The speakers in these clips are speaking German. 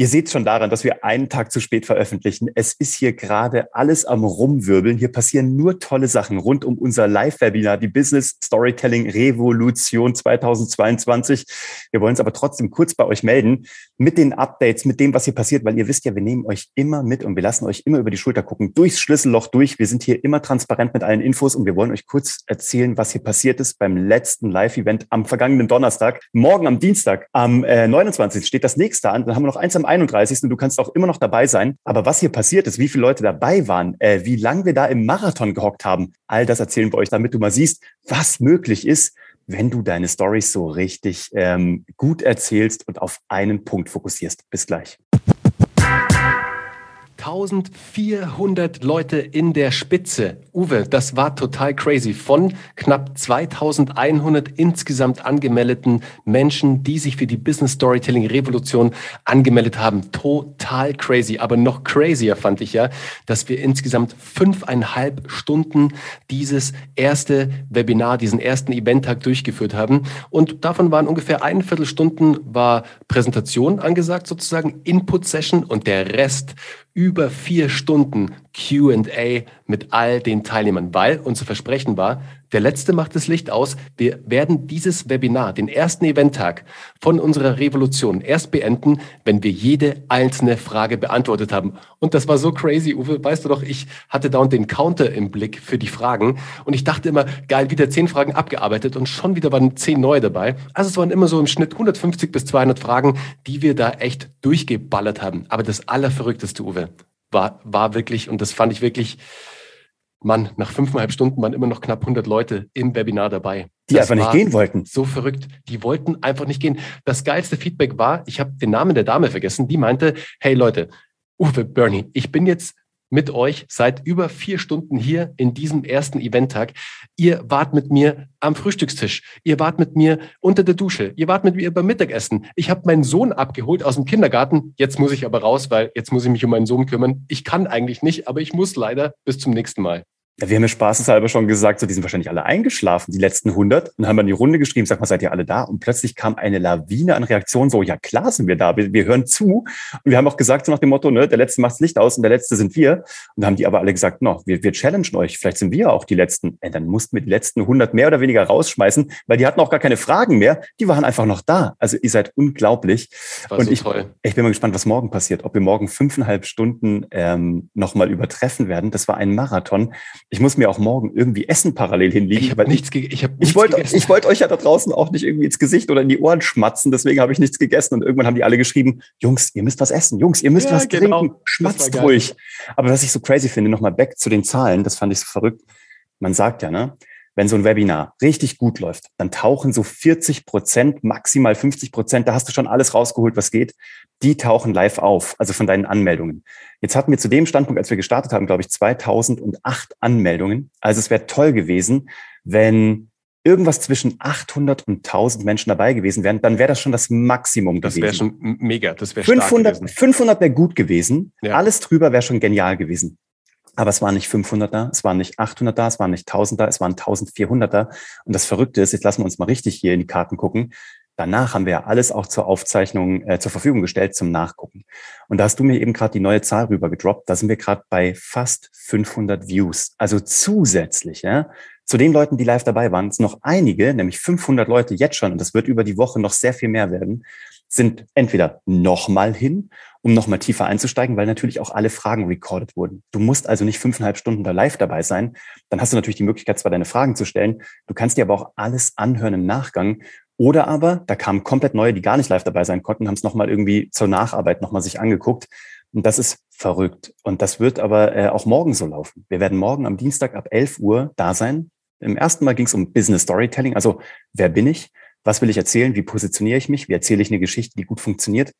Ihr seht schon daran, dass wir einen Tag zu spät veröffentlichen. Es ist hier gerade alles am Rumwirbeln. Hier passieren nur tolle Sachen rund um unser Live-Webinar, die Business Storytelling Revolution 2022. Wir wollen uns aber trotzdem kurz bei euch melden mit den Updates, mit dem, was hier passiert, weil ihr wisst ja, wir nehmen euch immer mit und wir lassen euch immer über die Schulter gucken, durchs Schlüsselloch durch. Wir sind hier immer transparent mit allen Infos und wir wollen euch kurz erzählen, was hier passiert ist beim letzten Live-Event am vergangenen Donnerstag. Morgen am Dienstag, am äh, 29. steht das nächste an. Dann haben wir noch eins am 31. und du kannst auch immer noch dabei sein. Aber was hier passiert ist, wie viele Leute dabei waren, äh, wie lange wir da im Marathon gehockt haben, all das erzählen wir euch, damit du mal siehst, was möglich ist, wenn du deine Stories so richtig ähm, gut erzählst und auf einen Punkt fokussierst. Bis gleich. 1400 Leute in der Spitze. Uwe, das war total crazy. Von knapp 2100 insgesamt angemeldeten Menschen, die sich für die Business Storytelling Revolution angemeldet haben. Total crazy. Aber noch crazier fand ich ja, dass wir insgesamt fünfeinhalb Stunden dieses erste Webinar, diesen ersten Eventtag durchgeführt haben. Und davon waren ungefähr ein Viertelstunden war Präsentation angesagt sozusagen, Input Session und der Rest über vier Stunden QA mit all den Teilnehmern, weil unser Versprechen war, der letzte macht das Licht aus. Wir werden dieses Webinar, den ersten Eventtag von unserer Revolution erst beenden, wenn wir jede einzelne Frage beantwortet haben. Und das war so crazy, Uwe. Weißt du doch, ich hatte dauernd den Counter im Blick für die Fragen und ich dachte immer, geil, wieder zehn Fragen abgearbeitet und schon wieder waren zehn neue dabei. Also es waren immer so im Schnitt 150 bis 200 Fragen, die wir da echt durchgeballert haben. Aber das Allerverrückteste, Uwe, war, war wirklich, und das fand ich wirklich, Mann, nach fünfeinhalb Stunden waren immer noch knapp 100 Leute im Webinar dabei. Die das einfach nicht gehen wollten. So verrückt. Die wollten einfach nicht gehen. Das geilste Feedback war, ich habe den Namen der Dame vergessen, die meinte, hey Leute, Uwe, Bernie, ich bin jetzt mit euch seit über vier Stunden hier in diesem ersten Eventtag. Ihr wart mit mir am Frühstückstisch. Ihr wart mit mir unter der Dusche. Ihr wart mit mir beim Mittagessen. Ich habe meinen Sohn abgeholt aus dem Kindergarten. Jetzt muss ich aber raus, weil jetzt muss ich mich um meinen Sohn kümmern. Ich kann eigentlich nicht, aber ich muss leider. Bis zum nächsten Mal. Ja, wir haben ja spaßeshalber schon gesagt, so, die sind wahrscheinlich alle eingeschlafen, die letzten 100. Und haben dann die Runde geschrieben, sag mal, seid ihr alle da? Und plötzlich kam eine Lawine an Reaktionen, so, ja klar sind wir da, wir, wir hören zu. Und wir haben auch gesagt, so nach dem Motto, ne, der Letzte macht's Licht aus und der Letzte sind wir. Und haben die aber alle gesagt, no, wir, wir challengen euch, vielleicht sind wir auch die Letzten. Ey, dann mussten wir die letzten 100 mehr oder weniger rausschmeißen, weil die hatten auch gar keine Fragen mehr. Die waren einfach noch da. Also ihr seid unglaublich. und so ich, toll. ich bin mal gespannt, was morgen passiert. Ob wir morgen fünfeinhalb Stunden ähm, nochmal übertreffen werden. Das war ein Marathon. Ich muss mir auch morgen irgendwie Essen parallel hinlegen. Ich habe nichts, ge ich hab ich wollte, ich wollte euch ja da draußen auch nicht irgendwie ins Gesicht oder in die Ohren schmatzen, deswegen habe ich nichts gegessen und irgendwann haben die alle geschrieben, Jungs, ihr müsst was essen, Jungs, ihr müsst ja, was genau. trinken, schmatzt ruhig. Aber was ich so crazy finde, nochmal back zu den Zahlen, das fand ich so verrückt. Man sagt ja, ne, wenn so ein Webinar richtig gut läuft, dann tauchen so 40 Prozent, maximal 50 Prozent, da hast du schon alles rausgeholt, was geht, die tauchen live auf, also von deinen Anmeldungen. Jetzt hatten wir zu dem Standpunkt, als wir gestartet haben, glaube ich, 2008 Anmeldungen. Also es wäre toll gewesen, wenn irgendwas zwischen 800 und 1000 Menschen dabei gewesen wären, dann wäre das schon das Maximum das gewesen. Das wäre schon mega, das wäre 500, 500 wäre gut gewesen. Ja. Alles drüber wäre schon genial gewesen. Aber es waren nicht 500 da, es waren nicht 800 da, es waren nicht 1000 da, es waren 1400 da. Und das Verrückte ist, jetzt lassen wir uns mal richtig hier in die Karten gucken. Danach haben wir ja alles auch zur Aufzeichnung äh, zur Verfügung gestellt zum Nachgucken. Und da hast du mir eben gerade die neue Zahl rüber gedroppt. Da sind wir gerade bei fast 500 Views. Also zusätzlich, ja, zu den Leuten, die live dabei waren, sind noch einige, nämlich 500 Leute jetzt schon, und das wird über die Woche noch sehr viel mehr werden, sind entweder nochmal hin, um nochmal tiefer einzusteigen, weil natürlich auch alle Fragen recorded wurden. Du musst also nicht fünfeinhalb Stunden da live dabei sein. Dann hast du natürlich die Möglichkeit, zwar deine Fragen zu stellen. Du kannst dir aber auch alles anhören im Nachgang. Oder aber, da kamen komplett neue, die gar nicht live dabei sein konnten, haben es nochmal irgendwie zur Nacharbeit nochmal sich angeguckt. Und das ist verrückt. Und das wird aber äh, auch morgen so laufen. Wir werden morgen am Dienstag ab 11 Uhr da sein. Im ersten Mal ging es um Business Storytelling. Also, wer bin ich? Was will ich erzählen? Wie positioniere ich mich? Wie erzähle ich eine Geschichte, die gut funktioniert?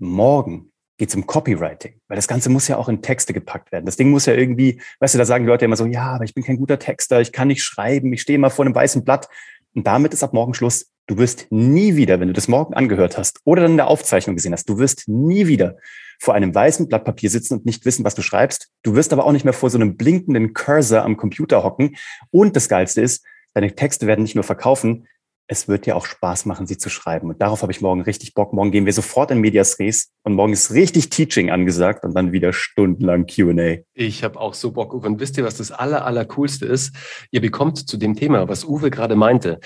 Morgen geht es um Copywriting, weil das Ganze muss ja auch in Texte gepackt werden. Das Ding muss ja irgendwie, weißt du, da sagen die Leute immer so, ja, aber ich bin kein guter Texter, ich kann nicht schreiben, ich stehe immer vor einem weißen Blatt. Und damit ist ab morgen Schluss. Du wirst nie wieder, wenn du das morgen angehört hast oder dann in der Aufzeichnung gesehen hast, du wirst nie wieder vor einem weißen Blatt Papier sitzen und nicht wissen, was du schreibst. Du wirst aber auch nicht mehr vor so einem blinkenden Cursor am Computer hocken. Und das Geilste ist, deine Texte werden nicht nur verkaufen, es wird dir auch Spaß machen, sie zu schreiben. Und darauf habe ich morgen richtig Bock. Morgen gehen wir sofort in Medias Res und morgen ist richtig Teaching angesagt und dann wieder stundenlang QA. Ich habe auch so Bock. Und wisst ihr, was das aller, aller ist? Ihr bekommt zu dem Thema, was Uwe gerade meinte,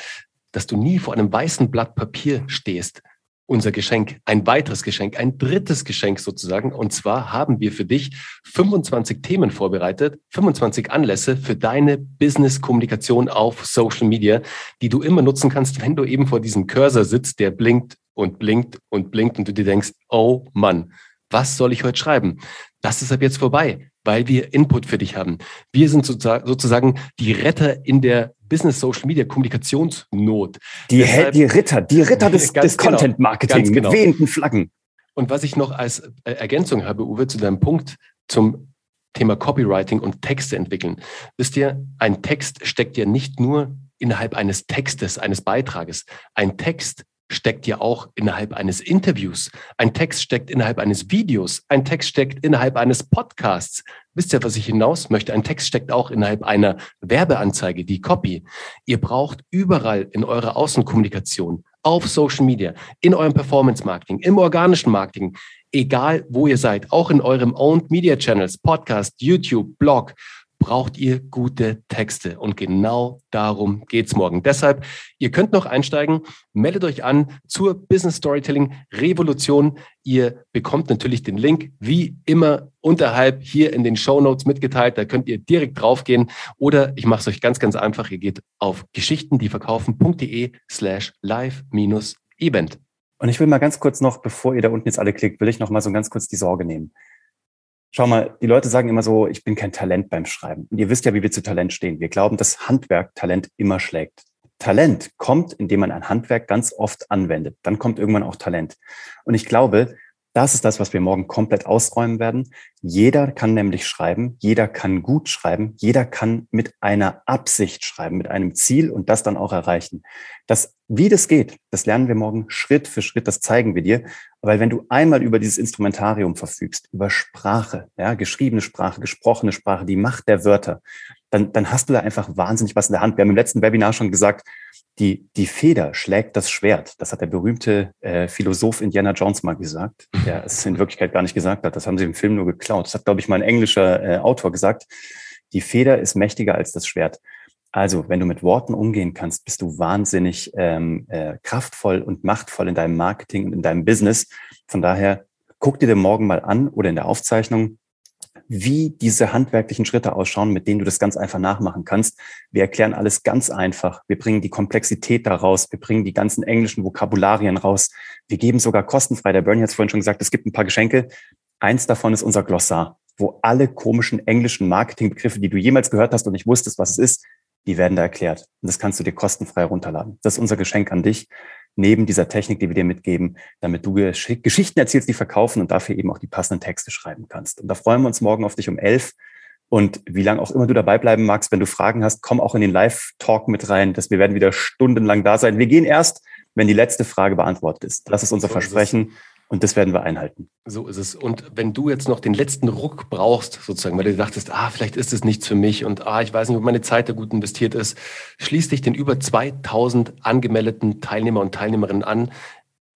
dass du nie vor einem weißen Blatt Papier stehst, unser Geschenk, ein weiteres Geschenk, ein drittes Geschenk sozusagen. Und zwar haben wir für dich 25 Themen vorbereitet, 25 Anlässe für deine Business-Kommunikation auf Social Media, die du immer nutzen kannst, wenn du eben vor diesem Cursor sitzt, der blinkt und blinkt und blinkt und du dir denkst, oh Mann, was soll ich heute schreiben? Das ist ab jetzt vorbei, weil wir Input für dich haben. Wir sind sozusagen die Retter in der Business Social Media Kommunikationsnot. Die, Deshalb, die Ritter, die Ritter des, des genau, Content Marketing genau. mit wehenden Flaggen. Und was ich noch als äh, Ergänzung habe, Uwe, zu deinem Punkt zum Thema Copywriting und Texte entwickeln. Wisst ihr, ein Text steckt ja nicht nur innerhalb eines Textes, eines Beitrages. Ein Text steckt ja auch innerhalb eines Interviews. Ein Text steckt innerhalb eines Videos. Ein Text steckt innerhalb eines Podcasts. Wisst ihr, was ich hinaus möchte? Ein Text steckt auch innerhalb einer Werbeanzeige, die Copy. Ihr braucht überall in eurer Außenkommunikation, auf Social Media, in eurem Performance Marketing, im organischen Marketing, egal wo ihr seid, auch in eurem Owned Media Channels, Podcast, YouTube, Blog, braucht ihr gute Texte. Und genau darum geht's morgen. Deshalb, ihr könnt noch einsteigen, meldet euch an zur Business Storytelling Revolution. Ihr bekommt natürlich den Link wie immer unterhalb hier in den Show Notes mitgeteilt. Da könnt ihr direkt draufgehen. Oder ich mache es euch ganz, ganz einfach. Ihr geht auf geschichtendieverkaufen.de slash live-event. Und ich will mal ganz kurz noch, bevor ihr da unten jetzt alle klickt, will ich noch mal so ganz kurz die Sorge nehmen. Schau mal, die Leute sagen immer so, ich bin kein Talent beim Schreiben. Und ihr wisst ja, wie wir zu Talent stehen. Wir glauben, dass Handwerk Talent immer schlägt. Talent kommt, indem man ein Handwerk ganz oft anwendet. Dann kommt irgendwann auch Talent. Und ich glaube, das ist das, was wir morgen komplett ausräumen werden. Jeder kann nämlich schreiben, jeder kann gut schreiben, jeder kann mit einer Absicht schreiben, mit einem Ziel und das dann auch erreichen. Das, wie das geht, das lernen wir morgen Schritt für Schritt, das zeigen wir dir. Weil wenn du einmal über dieses Instrumentarium verfügst, über Sprache, ja, geschriebene Sprache, gesprochene Sprache, die Macht der Wörter, dann, dann hast du da einfach wahnsinnig was in der Hand. Wir haben im letzten Webinar schon gesagt, die, die Feder schlägt das Schwert. Das hat der berühmte äh, Philosoph Indiana Jones mal gesagt, der es in Wirklichkeit gar nicht gesagt hat. Das haben sie im Film nur geklaut. Das hat, glaube ich, mal ein englischer äh, Autor gesagt. Die Feder ist mächtiger als das Schwert. Also, wenn du mit Worten umgehen kannst, bist du wahnsinnig ähm, äh, kraftvoll und machtvoll in deinem Marketing und in deinem Business. Von daher, guck dir den morgen mal an oder in der Aufzeichnung, wie diese handwerklichen Schritte ausschauen, mit denen du das ganz einfach nachmachen kannst. Wir erklären alles ganz einfach. Wir bringen die Komplexität daraus. Wir bringen die ganzen englischen Vokabularien raus. Wir geben sogar kostenfrei. Der Bernie hat es vorhin schon gesagt, es gibt ein paar Geschenke. Eins davon ist unser Glossar, wo alle komischen englischen Marketingbegriffe, die du jemals gehört hast und nicht wusstest, was es ist, die werden da erklärt. Und das kannst du dir kostenfrei runterladen. Das ist unser Geschenk an dich neben dieser Technik, die wir dir mitgeben, damit du Geschichten erzählst, die verkaufen und dafür eben auch die passenden Texte schreiben kannst. Und da freuen wir uns morgen auf dich um elf. Und wie lange auch immer du dabei bleiben magst, wenn du Fragen hast, komm auch in den Live-Talk mit rein, dass wir werden wieder stundenlang da sein. Wir gehen erst, wenn die letzte Frage beantwortet ist. Das ist unser Versprechen. Und das werden wir einhalten. So ist es. Und wenn du jetzt noch den letzten Ruck brauchst, sozusagen, weil du dachtest, ah, vielleicht ist es nichts für mich und ah, ich weiß nicht, ob meine Zeit da gut investiert ist, schließ dich den über 2000 angemeldeten Teilnehmer und Teilnehmerinnen an.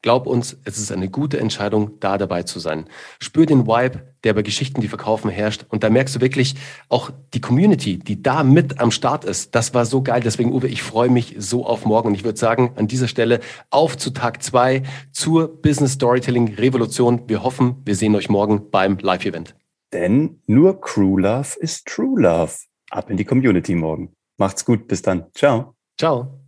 Glaub uns, es ist eine gute Entscheidung, da dabei zu sein. Spür den Vibe, der bei Geschichten, die verkaufen, herrscht. Und da merkst du wirklich auch die Community, die da mit am Start ist. Das war so geil. Deswegen, Uwe, ich freue mich so auf morgen. Und ich würde sagen, an dieser Stelle auf zu Tag zwei zur Business Storytelling Revolution. Wir hoffen, wir sehen euch morgen beim Live-Event. Denn nur Crew Love ist True Love. Ab in die Community morgen. Macht's gut. Bis dann. Ciao. Ciao.